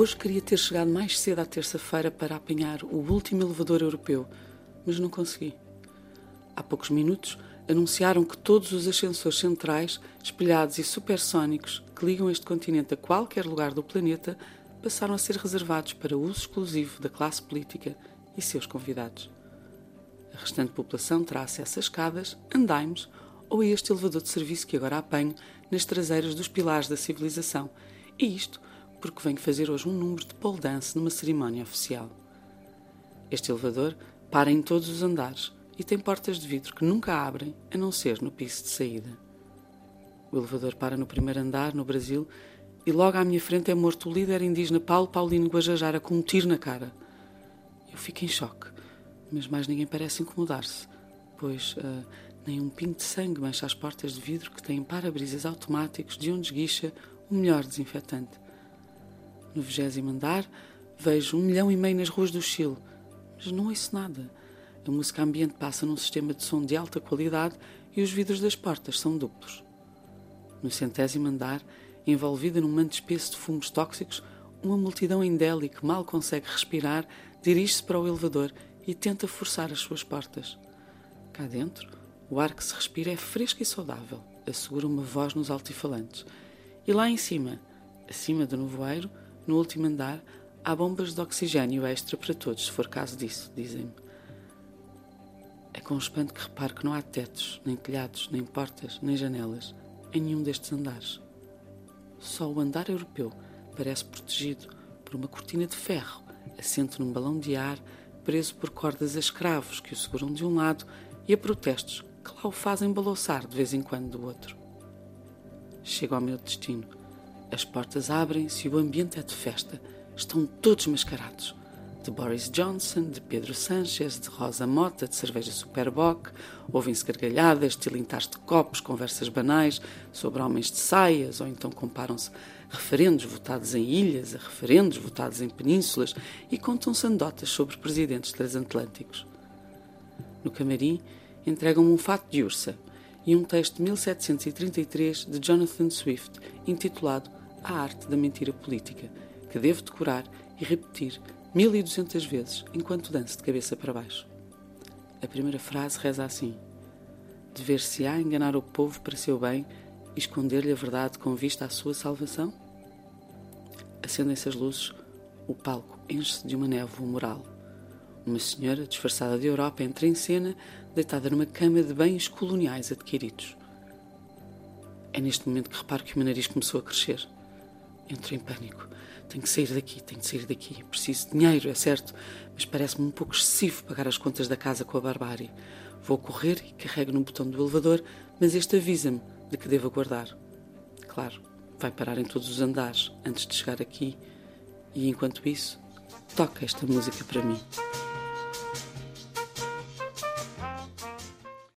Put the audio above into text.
Hoje queria ter chegado mais cedo à terça-feira para apanhar o último elevador europeu, mas não consegui. Há poucos minutos anunciaram que todos os ascensores centrais, espelhados e supersónicos que ligam este continente a qualquer lugar do planeta passaram a ser reservados para uso exclusivo da classe política e seus convidados. A restante população terá acesso a escadas, andaimes ou a este elevador de serviço que agora apanho nas traseiras dos pilares da civilização, e isto porque venho fazer hoje um número de pole dance numa cerimónia oficial. Este elevador para em todos os andares e tem portas de vidro que nunca abrem a não ser no piso de saída. O elevador para no primeiro andar, no Brasil, e logo à minha frente é morto o líder indígena Paulo Paulino Guajajara com um tiro na cara. Eu fico em choque, mas mais ninguém parece incomodar-se, pois uh, nem um pingo de sangue mancha as portas de vidro que têm para-brisas automáticos de onde esguicha o melhor desinfetante. No vigésimo andar, vejo um milhão e meio nas ruas do Chile, mas não ouço nada. A música ambiente passa num sistema de som de alta qualidade e os vidros das portas são duplos. No centésimo andar, envolvida num manto espesso de fumos tóxicos, uma multidão endélica que mal consegue respirar dirige-se para o elevador e tenta forçar as suas portas. Cá dentro, o ar que se respira é fresco e saudável, assegura uma voz nos altifalantes. E lá em cima, acima do nevoeiro, no último andar, há bombas de oxigênio extra para todos, se for caso disso, dizem-me. É com espanto que reparo que não há tetos, nem telhados, nem portas, nem janelas em nenhum destes andares. Só o andar europeu parece protegido por uma cortina de ferro, assente num balão de ar, preso por cordas a escravos que o seguram de um lado e a protestos que lá o fazem balouçar de vez em quando do outro. Chego ao meu destino. As portas abrem-se e o ambiente é de festa. Estão todos mascarados de Boris Johnson, de Pedro Sánchez, de Rosa Mota, de cerveja Superboc, ouvem-se gargalhadas, tilintares de copos, conversas banais sobre homens de saias, ou então comparam-se referendos votados em ilhas a referendos votados em penínsulas e contam-se anedotas sobre presidentes transatlânticos. No camarim, entregam-me um fato de ursa e um texto de 1733 de Jonathan Swift, intitulado A Arte da Mentira Política, que devo decorar e repetir 1200 vezes enquanto danço de cabeça para baixo. A primeira frase reza assim: Dever-se-á enganar o povo para seu bem e esconder-lhe a verdade com vista à sua salvação? Acendem-se as luzes, o palco enche-se de uma névoa moral. Uma senhora, disfarçada de Europa, entra em cena, deitada numa cama de bens coloniais adquiridos. É neste momento que reparo que o meu nariz começou a crescer. Entro em pânico. Tenho que sair daqui, tenho que sair daqui. Preciso de dinheiro, é certo, mas parece-me um pouco excessivo pagar as contas da casa com a barbárie. Vou correr e carrego no botão do elevador, mas este avisa-me de que devo aguardar. Claro, vai parar em todos os andares antes de chegar aqui, e enquanto isso, toca esta música para mim.